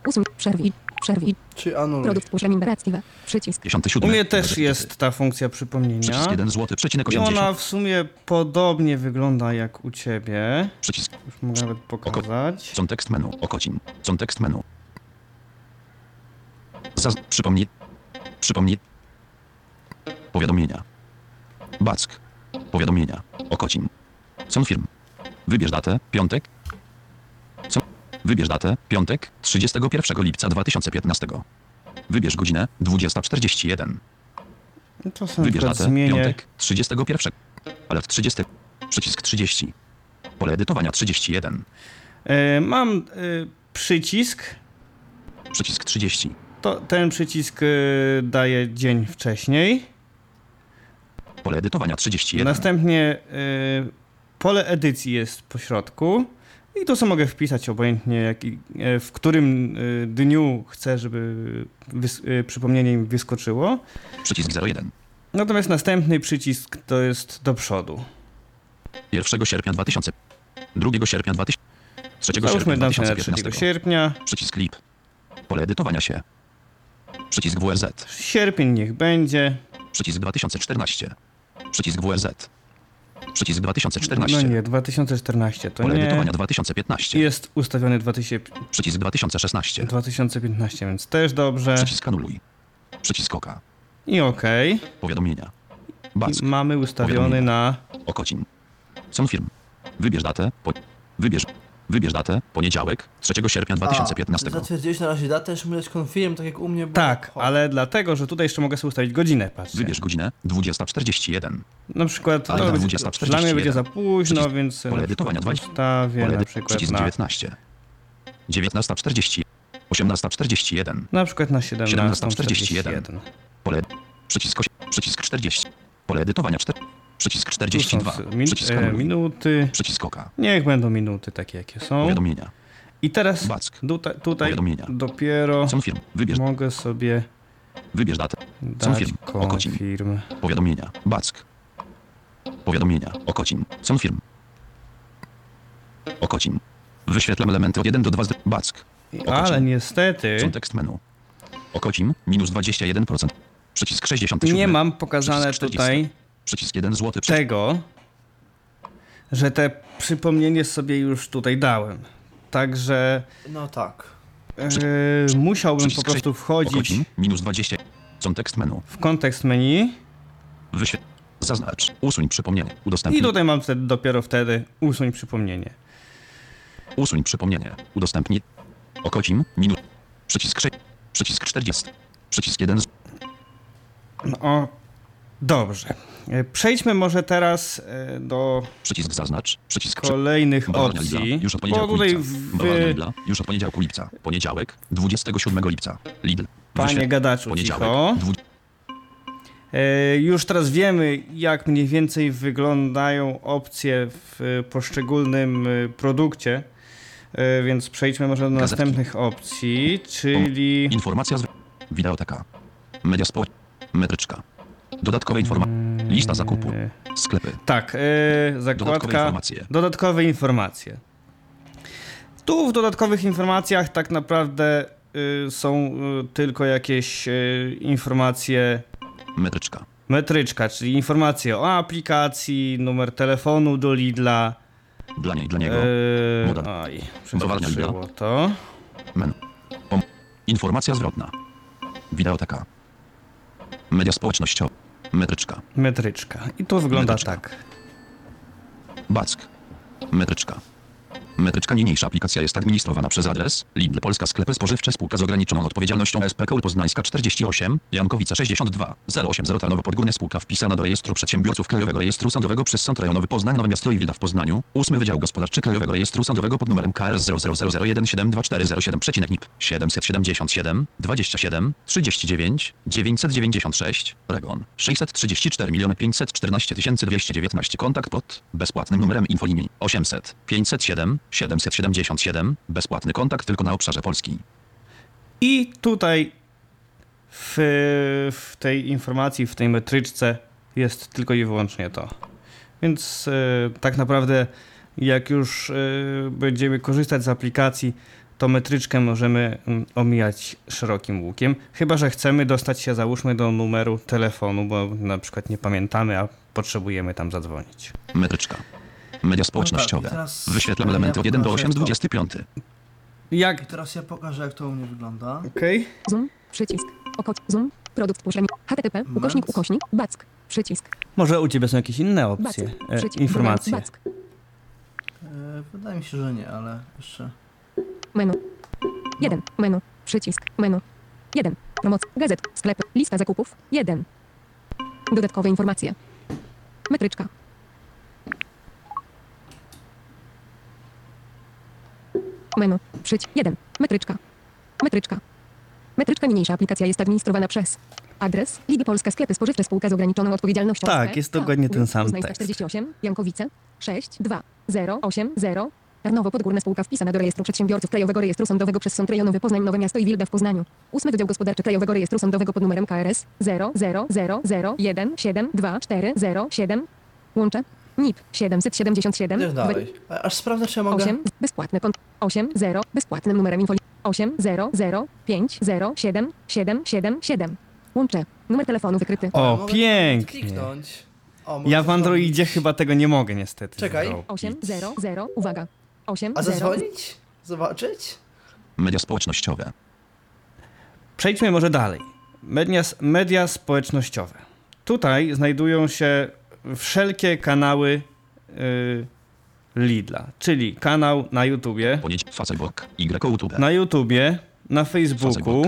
usuń, przerwij, przerwij, Czyli anuluj. produkt push reminderactive, przycisk, 57. U mnie też jest ta funkcja przypomnienia. Przycisk 1 zł przecinek I ona 80. w sumie podobnie wygląda jak u ciebie. Przycisk. Już mogę nawet pokazać. Contekst menu. Okocim. Contekst menu. Zaz... Przypomnij. Przypomnij. Powiadomienia. Back. Powiadomienia. Okocim. Są firm. Wybierz datę. Piątek. Co? Wybierz datę. Piątek. 31 lipca 2015. Wybierz godzinę. 20.41. No To sobie Wybierz datę. zmienię. Piątek. 31. Ale w 30. Przycisk 30. Pole edytowania 31. E, Mam e, przycisk Przycisk 30. To ten przycisk y, daje dzień wcześniej. Pole edytowania 31. Następnie pole edycji jest po środku. I tu sobie mogę wpisać obojętnie, jaki, e, w którym y, dniu chcę, żeby wys- y, przypomnienie mi wyskoczyło. Przycisk 01. Natomiast następny przycisk to jest do przodu. 1 sierpnia 2000. 2 sierpnia 2000. 3 Załóżmy sierpnia na 3 2015. sierpnia. Przycisk lip. Pole edytowania się. Przycisk WRZ. Sierpień niech będzie. Przycisk 2014. Przycisk WRZ. Przycisk 2014. No nie, 2014 to Pole nie. edytowania 2015. Jest ustawiony 2000, Przycisk 2016. 2015, więc też dobrze. Przycisk anuluj. Przycisk oka. I okej. Powiadomienia. I Back. Mamy ustawiony na Okocin. Są firm. Wybierz datę. Po... Wybierz. Wybierz datę. Poniedziałek. 3 sierpnia 2015. A, zatwierdziłeś na razie datę, mówiłeś confirm, tak jak u mnie było. Tak, Ho. ale dlatego, że tutaj jeszcze mogę sobie ustawić godzinę, patrzcie. Wybierz godzinę 20.41. Na przykład to będzie, 20.41. dla mnie będzie za późno, Przycisk więc pole na edytowania przykład 20. ustawię Pole na przykład Przycisk na, 19. 19.40. 18.41. na przykład na 17:41. 17.41. Pole. Przycisk, przycisk 40. Pole edytowania 4. Przycisk Tu są 42. min, Przycisk e, minuty. Przycisk oka. Niech będą minuty takie, jakie są. Powiadomienia. I teraz Back. tutaj, tutaj Powiadomienia. dopiero Są firm. Wybierz, mogę sobie wybierz datę. dać firm. Okocin. confirm. Powiadomienia. Back. Powiadomienia. Okocin. Są firm. Okocin. Wyświetlam elementy od 1 do 2 z Back. Ale niestety Kontekst menu. Okocin. Minus 21%. Przycisk 67. nie mam pokazane Przycisk 40. tutaj Przycisk 1 zł. tego, że te przypomnienie sobie już tutaj dałem. Także No tak. e, musiałbym po Przycisk prostu wchodzić Okocin. Minus 20. Kontekst menu. w kontekst menu Wyświet... Zaznacz. Usuń przypomnienie. Udostępnij. i tutaj mam wtedy, dopiero wtedy usuń przypomnienie. Usuń przypomnienie. Udostępnij. Okocim. Minut. Przycisk 6. Przycisk 40. Przycisk 1. z- No, o, dobrze. E, Przejdźmy może teraz e, do Przycisk zaznacz. Przycisk przy... kolejnych opcji. Już od Bo poniedziałku tutaj lipca. Bawarnia wy, Lidla. Już od poniedziałku lipca. Poniedziałek. 27 lipca. Lidl. panie gadaczu, cicho. Dwu... E, Już teraz wiemy, jak mniej więcej wyglądają opcje w poszczególnym produkcie, więc przejdźmy może do Gazetki. następnych opcji, czyli Informacja z... Wideoteka. Media społeczne. Metryczka. Dodatkowe informacje. Lista zakupu. Sklepy. tak, Dodatkowe zakładka informacje. dodatkowe informacje. Tu w dodatkowych informacjach tak naprawdę y, są y, tylko jakieś y, informacje Metryczka. metryczka, czyli informacje o aplikacji, numer telefonu do Lidla. Dla niej, dla niego. Yy, oj, przeskoczyło to. Pom. Informacja zwrotna. Wideoteka. Media społecznościowe. Metryczka. Metryczka. I to wygląda Metryczka. tak. Back. Metryczka. Metryczka niniejsza aplikacja jest administrowana przez adres Lidl Polska. Sklepy Spożywcze. Spółka z ograniczoną odpowiedzialnością SPK Poznańska 48 Jankowice 62 080 Tarnowo Podgórne. Spółka wpisana do rejestru przedsiębiorców Krajowego Rejestru Sądowego przez Sąd Rejonowy Poznań Nowe Miasto i Wilda w Poznaniu. 8 Wydział Gospodarczy Krajowego Rejestru Sądowego pod numerem KRS 000172407 777 27 39 996 Regon. 634 514 219 kontakt pod bezpłatnym numerem infolinii. 800 507 777 bezpłatny kontakt tylko na obszarze Polski. I tutaj w, w tej informacji, w tej metryczce jest tylko i wyłącznie to. Więc e, tak naprawdę, jak już e, będziemy korzystać z aplikacji, to metryczkę możemy omijać szerokim łukiem. Chyba, że chcemy dostać się, załóżmy, do numeru telefonu, bo na przykład nie pamiętamy, a potrzebujemy tam zadzwonić. Metryczka. Media społecznościowe. i teraz Wyświetlam elementy od 1 do pokażę 8 z to. 25. Jak? I teraz ja pokażę, jak to u mnie wygląda. Okej. Zoom, przycisk, okoc, zoom, produkt puszczenia, http, ukośnik, ukośnik, back, przycisk, Może u Ciebie są jakieś inne back, opcje, e, przycisk, informacje. back, E, wydaje mi się, że nie, ale jeszcze... menu, 1, menu, przycisk, menu, 1, promoc, gazet, sklep, lista zakupów, 1, dodatkowe informacje, metryczka, menu, przycisk, 1, metryczka, metryczka, Metryczka niniejsza aplikacja jest administrowana przez adres Liga Polska Sklepy Spożywcze Spółka z ograniczoną odpowiedzialnością. Tak, jest dokładnie ten sam tekst. 48, Jankowice 6 2 0 8 0 Tarnowo Podgórna Spółka wpisana do Rejestru Przedsiębiorców Krajowego Rejestru Sądowego przez Sąd Rejonowy Poznań Nowe Miasto i Wilda w Poznaniu. Ósmy Wydział Gospodarczy Krajowego Rejestru Sądowego pod numerem KRS 0 0 0 0 1 7 2 4 0 7 Łącze NIP 777 Idziesz dalej. A- Aż sprawdzę, czy ja mogę... 8 bezpłatny kont 8 0 bezpłatnym numerem info 8 0 0 5 0 7 7 7 7 Łącze numer telefonu wykryty Ja O, mogę pięknie. Kliknąć. O, mogę Ja w to Androidzie chyba tego nie mogę niestety Czekaj. zrobić. 8 0 0 uwaga 8 A 0 zadzwonić? Zobaczyć? Media społecznościowe. Przejdźmy może dalej. Media, media społecznościowe. Tutaj znajdują się wszelkie kanały y, Lidla, czyli kanał na YouTubie, Facebook. Y YouTube. na YouTubie, na Facebooku, Facebook.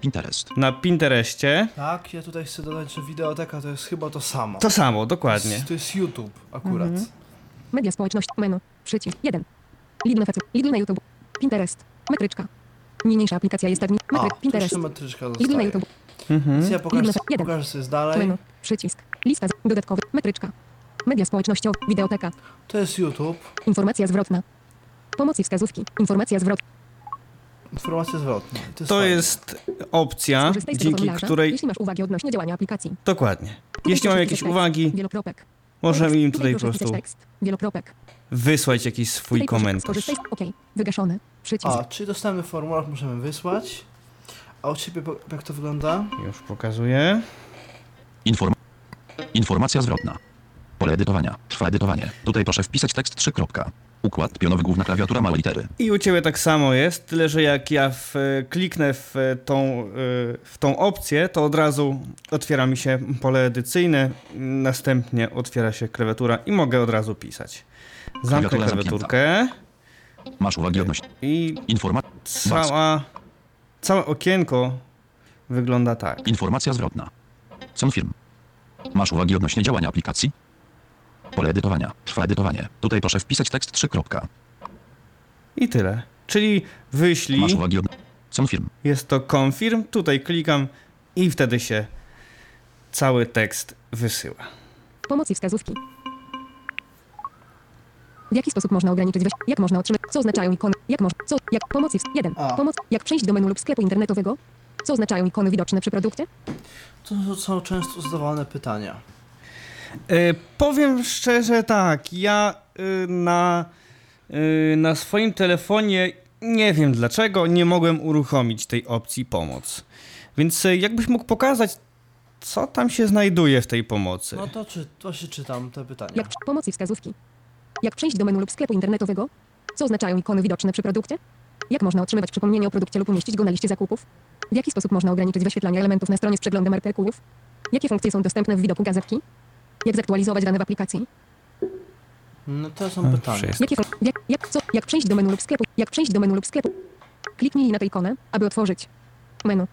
Pinterest. na Pinterestie. Tak, ja tutaj chcę dodać, że wideoteka to jest chyba to samo. To samo, dokładnie. To jest YouTube akurat. Mhm. Media społeczność menu przycisk 1 Lidl na Facebook Lidl na YouTube Pinterest metryczka Niniejsza aplikacja jest admin A, metry, tu Pinterest jeszcze metryczka Lidl na. YouTube Mhm. Więc ja pokażę, Lidl na- jeden. pokażę sobie dalej. menu przycisk lista z- dodatkowy metryczka Media społecznościowe wideoteka To jest YouTube. Informacja zwrotna. Pomoc i wskazówki. Informacja zwrotna. Informacja zwrotna. To jest, To jest opcja, dzięki formularza, której... jeśli masz uwagi odnośnie działania aplikacji. Dokładnie. Jeśli mam jakieś uwagi, Wielokropek. możemy im tutaj po prostu tekst. Wielokropek. wysłać jakiś swój komentarz. OK. Wygaszony. Przycisk. A, czyli dostajemy formularz, możemy wysłać. A u Ciebie jak to wygląda? Już pokazuję. Inform Informacja zwrotna. Pole edytowania. Trwa edytowanie. Tutaj proszę wpisać tekst 3. kropka. Układ pionowy główna klawiatura małe litery. I u Ciebie tak samo jest, tyle że jak ja w, kliknę w tą, y, w tą opcję, to od razu otwiera mi się pole edycyjne, następnie otwiera się klawiatura i mogę od razu pisać. Zamknę klawiaturkę Masz uwagi odnośnie. i cała, całe okienko wygląda tak. Informacja zwrotna. Con firm. Masz uwagi odnośnie działania aplikacji? Pole edytowania. Trwa edytowanie. Tutaj proszę wpisać tekst 3. kropka. I tyle. Czyli wyślij, Masz uwagi od... Con firm. jest to confirm, tutaj klikam i wtedy się cały tekst wysyła. Pomoc i wskazówki. W jaki sposób można ograniczyć weź? Jak można otrzymać? Co oznaczają ikony? Jak można? Co? Jak? Pomoc i wsk- 1. A. Pomoc. Jak przejść do menu lub sklepu internetowego? Co oznaczają ikony widoczne przy produkcie? To są często zadawane pytania. E, powiem szczerze tak, ja y, na, y, na swoim telefonie nie wiem dlaczego nie mogłem uruchomić tej opcji pomoc. Więc y, jakbyś mógł pokazać, co tam się znajduje w tej pomocy? No to czy, właśnie czytam te pytania. Jak pomoc i wskazówki. Jak przejść do menu lub sklepu internetowego? Co oznaczają ikony widoczne przy produkcie? Jak można otrzymywać przypomnienie o produkcie lub umieścić go na liście zakupów? W jaki sposób można ograniczyć wyświetlanie elementów na stronie z przeglądem artykułów? Jakie funkcje są dostępne w widoku gazetki? Jak zaktualizować dane w aplikacji? No to są pytania. wszystko. Jakie fun- jak, jak, co, jak przejść do menu lub sklepu? Jak przejść do menu lub sklepu? Kliknij na tę ikonę, aby otworzyć menu.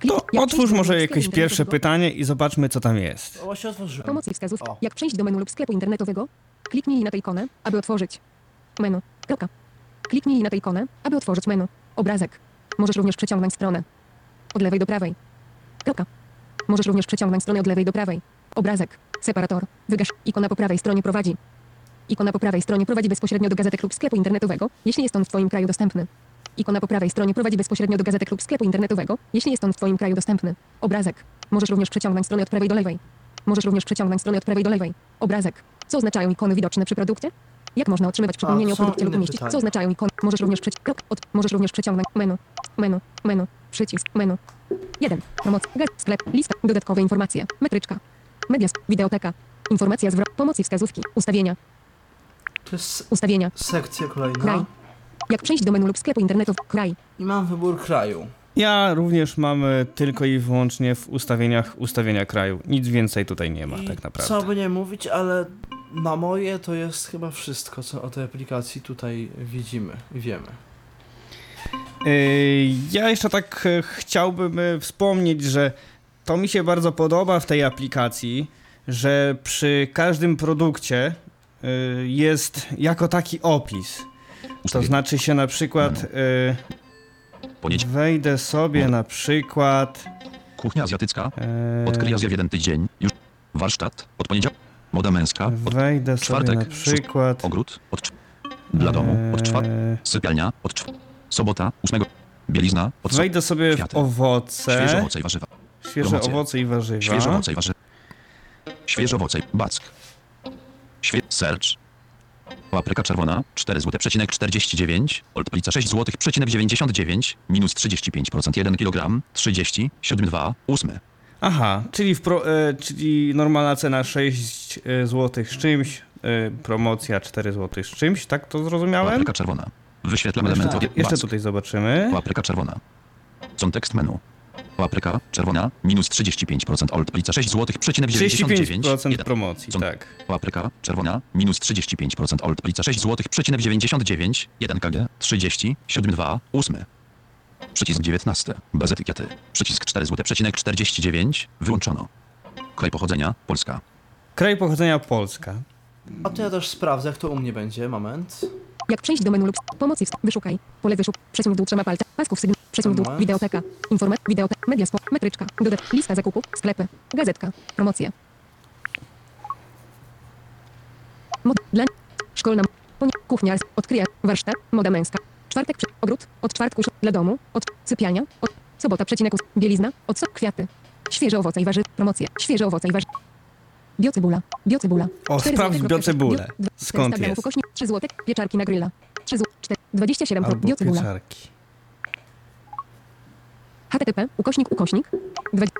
Klik- To jak przejść otwórz do może menu lub sklepu jakieś pierwsze internetowego? pytanie i zobaczmy, co tam jest. O, właśnie otworzyłem. Pomoc i wskazówki. O. Jak przejść do menu lub sklepu internetowego? Kliknij na tę ikonę, aby otworzyć menu. Kropka. Kliknij na tę ikonę, aby otworzyć menu. Obrazek. Możesz również przeciągnąć stronę. Od lewej do prawej. Kropka. Możesz również przeciągnąć stronę od lewej do prawej. Obrazek. Separator. Wygasz. Ikona po prawej stronie prowadzi. Ikona po prawej stronie prowadzi bezpośrednio do gazetek lub sklepu internetowego, jeśli jest on w Twoim kraju dostępny. Ikona po prawej stronie prowadzi bezpośrednio do gazetek lub sklepu internetowego, jeśli jest on w Twoim kraju dostępny. Obrazek. Możesz również przeciągnąć stronę od prawej do lewej. Możesz również przeciągnąć stronę od prawej do lewej. Obrazek. Co oznaczają ikony widoczne przy produkcie? Jak można otrzymywać przypomnienie o produkcie lub umieścić? Co oznaczają ikony? Możesz również przeci- krok, od, możesz również przeciągnąć menu. Menu. Menu. Przycisk. Menu. 1. Pomoc. Gaz. Sklep. Lista. Dodatkowe informacje. Metryczka. Media. Wideoteka. Informacja zwrot. Pomoc i wskazówki. Ustawienia. To jest Ustawienia. sekcja kolejna. Kraj. Jak przejść do menu lub sklepu internetowego? Kraj. I mam wybór kraju. Ja również mam tylko i wyłącznie w ustawieniach ustawienia kraju. Nic więcej tutaj nie ma I tak naprawdę. Co by nie mówić, ale na moje to jest chyba wszystko, co o tej aplikacji tutaj widzimy i wiemy. Yy, Ja jeszcze tak e, chciałbym e, wspomnieć, że to mi się bardzo podoba w tej aplikacji, że przy każdym produkcie e, jest jako taki opis. To znaczy się na przykład e, Poniedziałek. Wejdę sobie na przykład. Kuchnia azjatycka. e, Odkryj Azję w jeden tydzień. Już. Warsztat. Od poniedziałku. Moda męska. Od Wejdę sobie czwartek, na przykład. ogród. Od Dla domu. Od czwartku. e, Sypialnia. Od cz- Sobota. Ósmego. Bielizna. Od Wejdę sobie w Kwiaty. owoce. Świeże owoce i warzywa. Świeże owoce i warzywa. Świeże owoce i warzywa. Świeże owoce. i- Back. Świe... Search. Papryka czerwona 4 zł przecinek 49, Oldplica 6 zł przecinek 99, minus 35% 1 kg, 30, 7 2, 8. Aha, czyli, w pro, e, czyli normalna cena 6 zł z czymś, e, promocja 4 zł z czymś, tak to zrozumiałem? Papryka czerwona. Wyświetlam elementy. Jeszcze tutaj zobaczymy. Papryka czerwona. Kontekst menu. Papryka czerwona minus 35%, Oldplica 6 zł przecinek 99, 35% 1. promocji, Co- tak. Papryka czerwona minus 35%, Oldplica 6 zł przecinek 99, 1 kg 30, 7 2, 8. Przycisk 19, bez etykiety. Przycisk 4 zł przecinek 49, wyłączono. Kraj pochodzenia, Polska. Kraj pochodzenia Polska. A to ja też sprawdzę, jak to u mnie będzie. Moment. Jak przejść do menu lub pomocy wst- wyszukaj. Pole wyszuk. Przesuń w dół trzema palca. Pasków sygnał. Przesuń w dół. Moment. Wideoteka. Informat. Wideoteka. Media. Metryczka. Dodat. Lista zakupów. Sklepy. Gazetka. Promocje. Mod. Dla. Szkolna. Kuchnia. Odkryja. Warsztat. Moda męska. Czwartek. Przy... Ogród. Od czwartku. Dla domu. Od sypialnia. Od sobota. Przecinek. Bielizna. Od so... Kwiaty. Świeże owoce i warzywa. Promocje. Świeże owoce i warzywa. Biocybula. Biocybula. O, 4 sprawdź biocebulę. Skąd 400 gramów jest? Ukośnik 3 zł. Pieczarki na gryla. 3 zł. 4, 27 Albo biocybula. pieczarki. HTTP, ukośnik, ukośnik,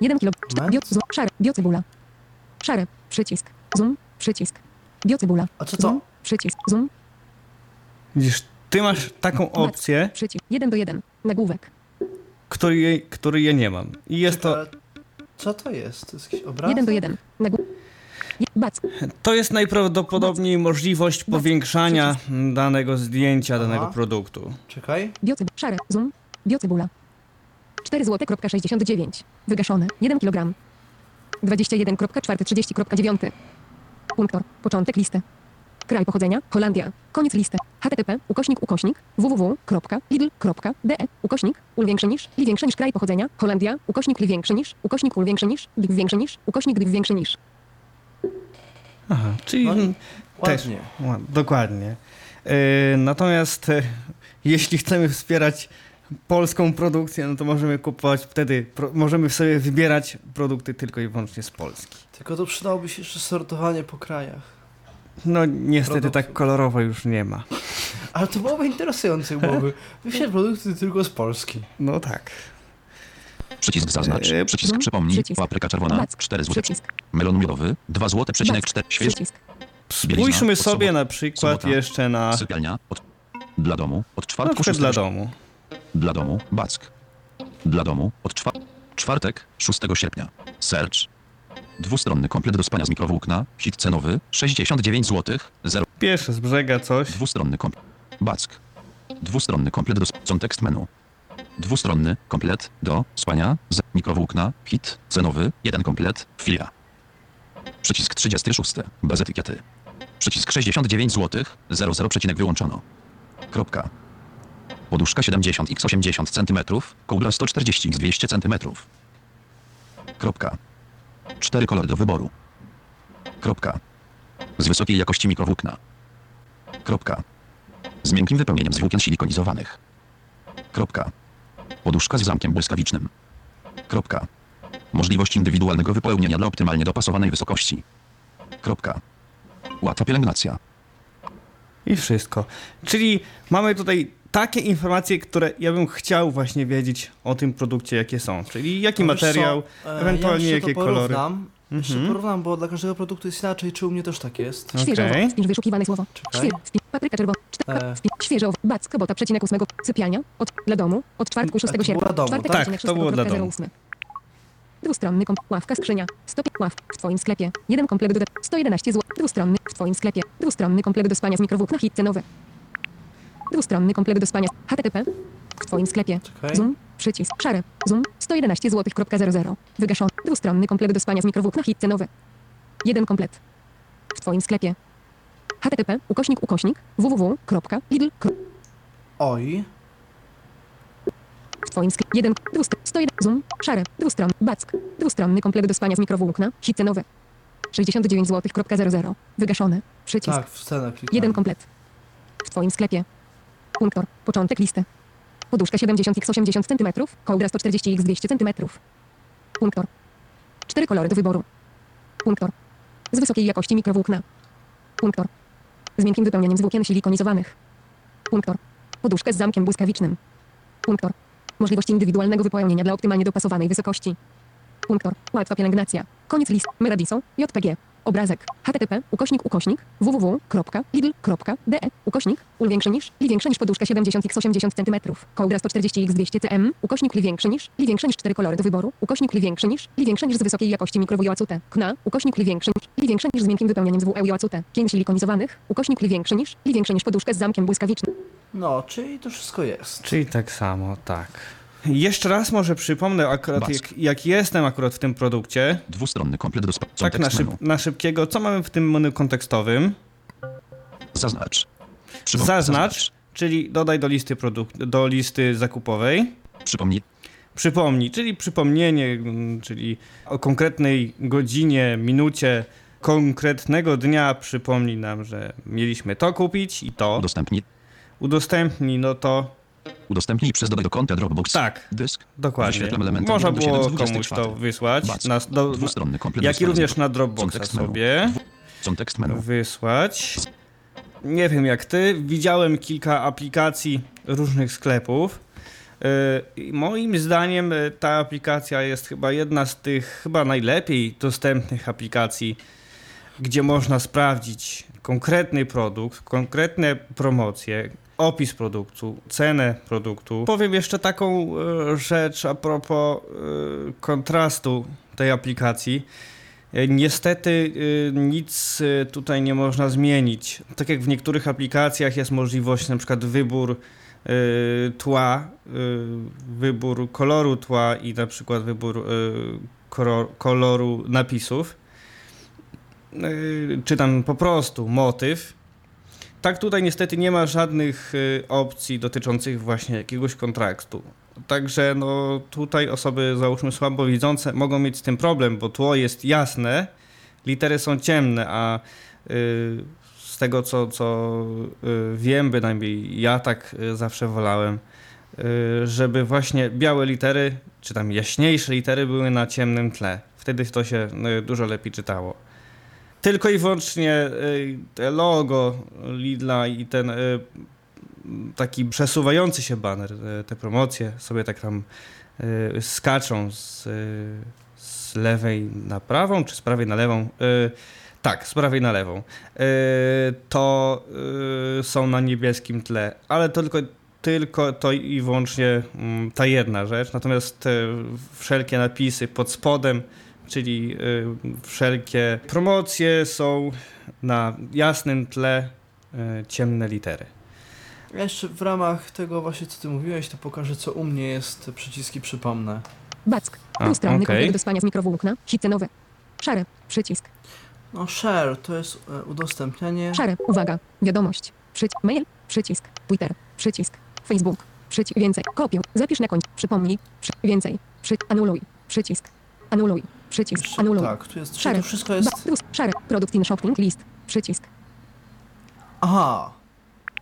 1 kg, Moment. bio, zoom, szare, biocybula. Szare, przycisk, zoom, przycisk, biocybula. A co to? Zoom, przycisk, zoom, Widzisz, ty masz taką opcję, przycisk, 1 do 1, nagłówek. której, jej- której ja nie mam. I jest to, Co to jest? To jest jakiś obraz? 1 do 1, nagłówek. To jest najprawdopodobniej możliwość powiększania danego zdjęcia, Aha. danego produktu. Czekaj. biocyb, szare, zoom, biocybula. 4 zł, 69, wygaszone, 1 kg. 21.430.9. Punktor, początek listy. Kraj pochodzenia, Holandia. Koniec listy. HTTP, ukośnik, ukośnik, www.lidl.de, ukośnik, ul większy niż, li większy niż kraj pochodzenia, Holandia, ukośnik, li większy niż, ukośnik, ul większy niż, div większy niż, ukośnik, div większy niż. Aha, czyli No też. Ładnie. Ła- Dokładnie. E, natomiast e, jeśli chcemy wspierać polską produkcję, no to możemy kupować wtedy, pro, możemy sobie wybierać produkty tylko i wyłącznie z Polski. Tylko to przydałoby się jeszcze sortowanie po krajach. No niestety Produktów. tak kolorowo już nie ma. Ale to byłoby interesujące, byłoby. Wyśleć produkty tylko z Polski. No tak. Przycisk zaznacz. Eee, Przycisk zoom, przypomnij. przycisk. Papryka czerwona Bac, 4 zł. przycisk, Melon miodowy 2 zł przecinek bac, 4. Śwież. przycisk, Spójrzmy sobie na przykład sobota. jeszcze na, Sypialnia. Od... Dla domu. Od na czwartku przykład dla 6 domu. Dla domu. Back. Dla domu. Od czwa... czwartek 6 sierpnia. Search. Dwustronny komplet do spania z mikrowłókna. Hit cenowy 69 zł. 0. Pierwsze z brzega coś. Dwustronny komplet. Back. Dwustronny komplet do sp- kontekst menu. Dwustronny komplet do spania z mikrowłókna. Hit cenowy 1 komplet. Filia. Przycisk 36. Bez etykiety. Przycisk 69 zł. 00 przecinek wyłączono. Kropka. Poduszka 70 x 80 cm. Kołdra 140 x 200 cm. Kropka. Cztery kolory do wyboru. Kropka. Z wysokiej jakości mikrowłókna. Kropka. Z miękkim wypełnieniem z włókien silikonizowanych. Kropka. Poduszka z zamkiem błyskawicznym. Kropka. Możliwość indywidualnego wypełnienia dla optymalnie dopasowanej wysokości. Kropka. Łatwa pielęgnacja. I wszystko. Czyli mamy tutaj takie informacje, które ja bym chciał właśnie wiedzieć o tym produkcie, jakie są. Czyli jaki No wiesz co, materiał, e, ewentualnie ja jakie to kolory. porównam. Jeszcze Mhm. porównam, bo dla każdego produktu jest inaczej, czy u mnie też tak jest. świeże Okej. wpisz wyszukiwane słowo. Czekaj. Świe, wpi, papryka czerwona, czte- E. wpi, świeże owoce, bac, kobota, przecinek ósmego, sypialnia, od, dla domu, od czwartku 6 to było sierpnia, dla domu, czwartek, tak? przecinek Tak, to było dla 6.08. domu. Dwustronny komp, ławka, skrzynia, 105 ław w Twoim sklepie. Jeden komplet do 111 zł. Dwustronny w Twoim sklepie. Dwustronny komplet do spania z mikrowłókna hit cenowy. Dwustronny komplet do spania HTTP w Twoim sklepie. Czekaj. Zoom, przycisk, szare, zoom, 111 zł.00. Wygaszony. Dwustronny komplet do spania z mikrowłókna hit cenowy. Jeden komplet. W Twoim sklepie. HTTP, ukośnik, ukośnik, www.lidl. Oj. twoim sk- 1, 200, 101, zoom, szare, dwustron, back, dwustronny komplet do spania z mikrowłókna, hit cenowe. 69 zł.00, wygaszone, przycisk, Tak, w scenę klikam. jeden komplet. W twoim sklepie. Punktor, początek listy. Poduszka 70x80 cm, kołdra 140x 200 cm. Punktor. Cztery kolory do wyboru. Punktor. Z wysokiej jakości mikrowłókna. Punktor. Z miękkim wypełnieniem z włókien silikonizowanych. Punktor. Poduszka z zamkiem błyskawicznym. Punktor. Możliwość indywidualnego wypełnienia dla optymalnie dopasowanej wysokości. Punktor. Łatwa pielęgnacja. Koniec list. Meradiso. JPG. Obrazek. http ukośnik ukośnik www.lidl.de ukośnik ul większy niż li większe niż poduszka 70x80 cm kołdra 140x200 cm ukośnik li większy niż li większe niż 4 kolory do wyboru ukośnik li większy niż li większe niż z wysokiej jakości mikrowojłacute kna ukośnik li większy niż li większe niż z miękkim wypełnieniem z WEUJacute pięć silikonizowanych ukośnik li większy niż li większe niż poduszka z zamkiem błyskawicznym No, czyli to wszystko jest. Czyli tak samo, tak. Jeszcze raz może przypomnę, akurat jak, jak jestem akurat w tym produkcie, Dwustronny komplet do tak na, szyb, na szybkiego, co mamy w tym menu kontekstowym? Zaznacz. Przypom- Zaznacz, czyli dodaj do listy, produkt, do listy zakupowej. Przypomnij. Przypomnij, czyli przypomnienie, mm, czyli o konkretnej godzinie, minucie konkretnego dnia przypomni nam, że mieliśmy to kupić i to. Udostępnij. Udostępnij, no to Udostępnij przez dodaj do konta Dropbox. tak, Dysk. dokładnie. Można 1 do było 7 z komuś 24. to wysłać, Bac. na, do, Dwustronny komplet jak i również na Dropboxa sobie Kontekst menu. wysłać. Nie wiem jak ty, widziałem kilka aplikacji różnych sklepów. Yy, i Moim zdaniem yy, ta aplikacja jest chyba jedna z tych chyba najlepiej dostępnych aplikacji, gdzie można sprawdzić konkretny produkt, konkretne promocje, opis produktu, cenę produktu. Powiem jeszcze taką yy, rzecz a propos yy, kontrastu tej aplikacji. E, Niestety nic tutaj nie można zmienić. Tak jak w niektórych aplikacjach jest możliwość na przykład wybór tła, wybór koloru tła i na przykład wybór koloru napisów, czy tam po prostu motyw. Tak tutaj niestety nie ma żadnych y, opcji dotyczących właśnie jakiegoś kontraktu. Także no tutaj osoby załóżmy słabowidzące mogą mieć z tym problem, bo tło jest jasne, litery są ciemne, a y, z tego co, co y, wiem, bynajmniej ja tak zawsze wolałem, żeby właśnie białe litery, czy tam jaśniejsze litery były na ciemnym tle. Wtedy to się y, dużo lepiej czytało. Tylko i wyłącznie y, logo Lidla i ten y, taki przesuwający się baner, e, te promocje sobie tak tam skaczą z, z lewej na prawą, czy z prawej na lewą. Tak, z prawej na lewą. To są na niebieskim tle, ale to tylko, tylko to i wyłącznie mm, ta jedna rzecz. Natomiast wszelkie napisy pod spodem, czyli e, wszelkie promocje są na jasnym tle e, ciemne litery. Ja jeszcze w ramach tego właśnie, co ty mówiłeś, to pokażę, co u mnie jest, przyciski przypomnę. back okej. komplet do spania z mikrowłókna hit cenowe szare przycisk No share to jest e, udostępnianie. Szare. Uwaga. Wiadomość. Przyć. Mail. Przycisk. Twitter. Przycisk. Facebook. Przycisk. Więcej. Kopiuj. Zapisz na końcu. Przypomnij. Przy... Więcej. Przy... Anuluj. Przycisk. Anuluj. Przycisk. Jeszcze- Anuluj. Tak, tu jest, to wszystko Ba... jest... Plus. Szare. Produkt in shopping list. Przycisk. Aha,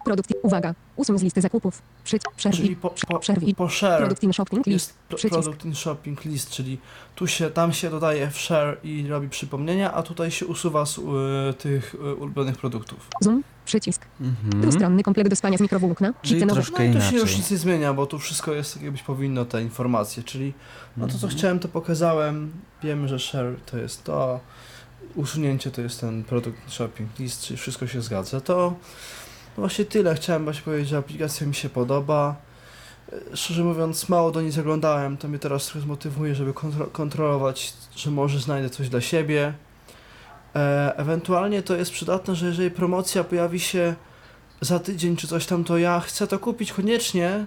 Produkt. Uwaga. Usuń z listy zakupów. Przyć. Przerwij. czyli po, po, Przerwij. po share Produkt in shopping list. jest pro- Przycisk. product in shopping list, czyli tu się, tam się dodaje w share i robi przypomnienia, a tutaj się usuwa z e, tych e, ulubionych produktów. Zoom. Przycisk. Mhm. Dwustronny komplet do spania z mikrowłókna. Czyli cenowe. troszkę No i tu się już nic nie zmienia, bo tu wszystko jest tak jakbyś powinno te informacje, czyli no to co Mhm. chciałem to pokazałem, wiemy, że share to jest to, usunięcie to jest ten product shopping list, czyli wszystko się zgadza, to no właśnie tyle, chciałem właśnie powiedzieć, że aplikacja mi się podoba, E, szczerze mówiąc mało do niej zaglądałem, to mnie teraz trochę zmotywuje, żeby kontro- kontrolować, że może znajdę coś dla siebie, e, ewentualnie to jest przydatne, że jeżeli promocja pojawi się za tydzień czy coś tam, to ja chcę to kupić koniecznie,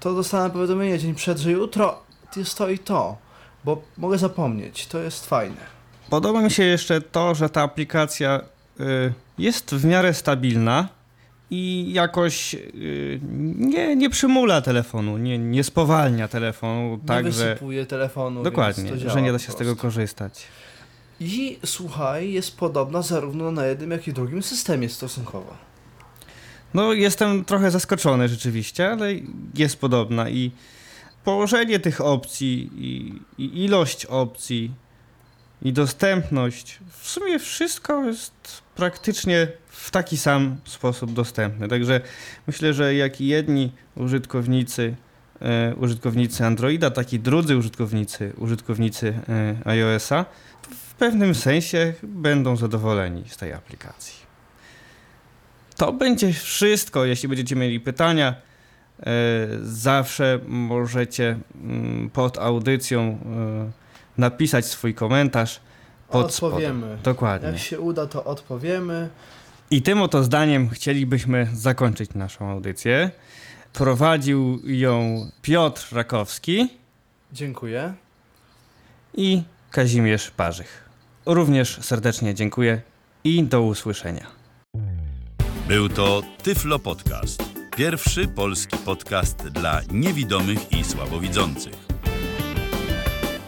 to dostanę powiadomienie dzień przed, że jutro jest to i to, bo mogę zapomnieć, to jest fajne. Podoba mi się jeszcze to, że ta aplikacja y, jest w miarę stabilna i jakoś y, nie, nie przymula telefonu, nie, nie spowalnia telefonu, Nie tak że... wysypuje telefonu. Dokładnie, że nie da się z tego korzystać. I słuchaj, jest podobna zarówno na jednym, jak i drugim systemie stosunkowo. No, jestem trochę zaskoczony rzeczywiście, ale jest podobna i położenie tych opcji i, i ilość opcji i dostępność, w sumie wszystko jest praktycznie w taki sam sposób dostępne. Także myślę, że jak i jedni użytkownicy, e, użytkownicy Androida, tak i drudzy użytkownicy, użytkownicy e, iOS-a, w pewnym sensie będą zadowoleni z tej aplikacji. To będzie wszystko. Jeśli będziecie mieli pytania, e, zawsze możecie mm, pod audycją napisać swój komentarz pod spodem. Odpowiemy. Dokładnie. Jak się uda, to odpowiemy. I tym oto zdaniem chcielibyśmy zakończyć naszą audycję. Prowadził ją Piotr Rakowski Dziękuję. i Kazimierz Parzych. Również serdecznie dziękuję i do usłyszenia. Był to Tyflo Podcast. Pierwszy polski podcast dla niewidomych i słabowidzących.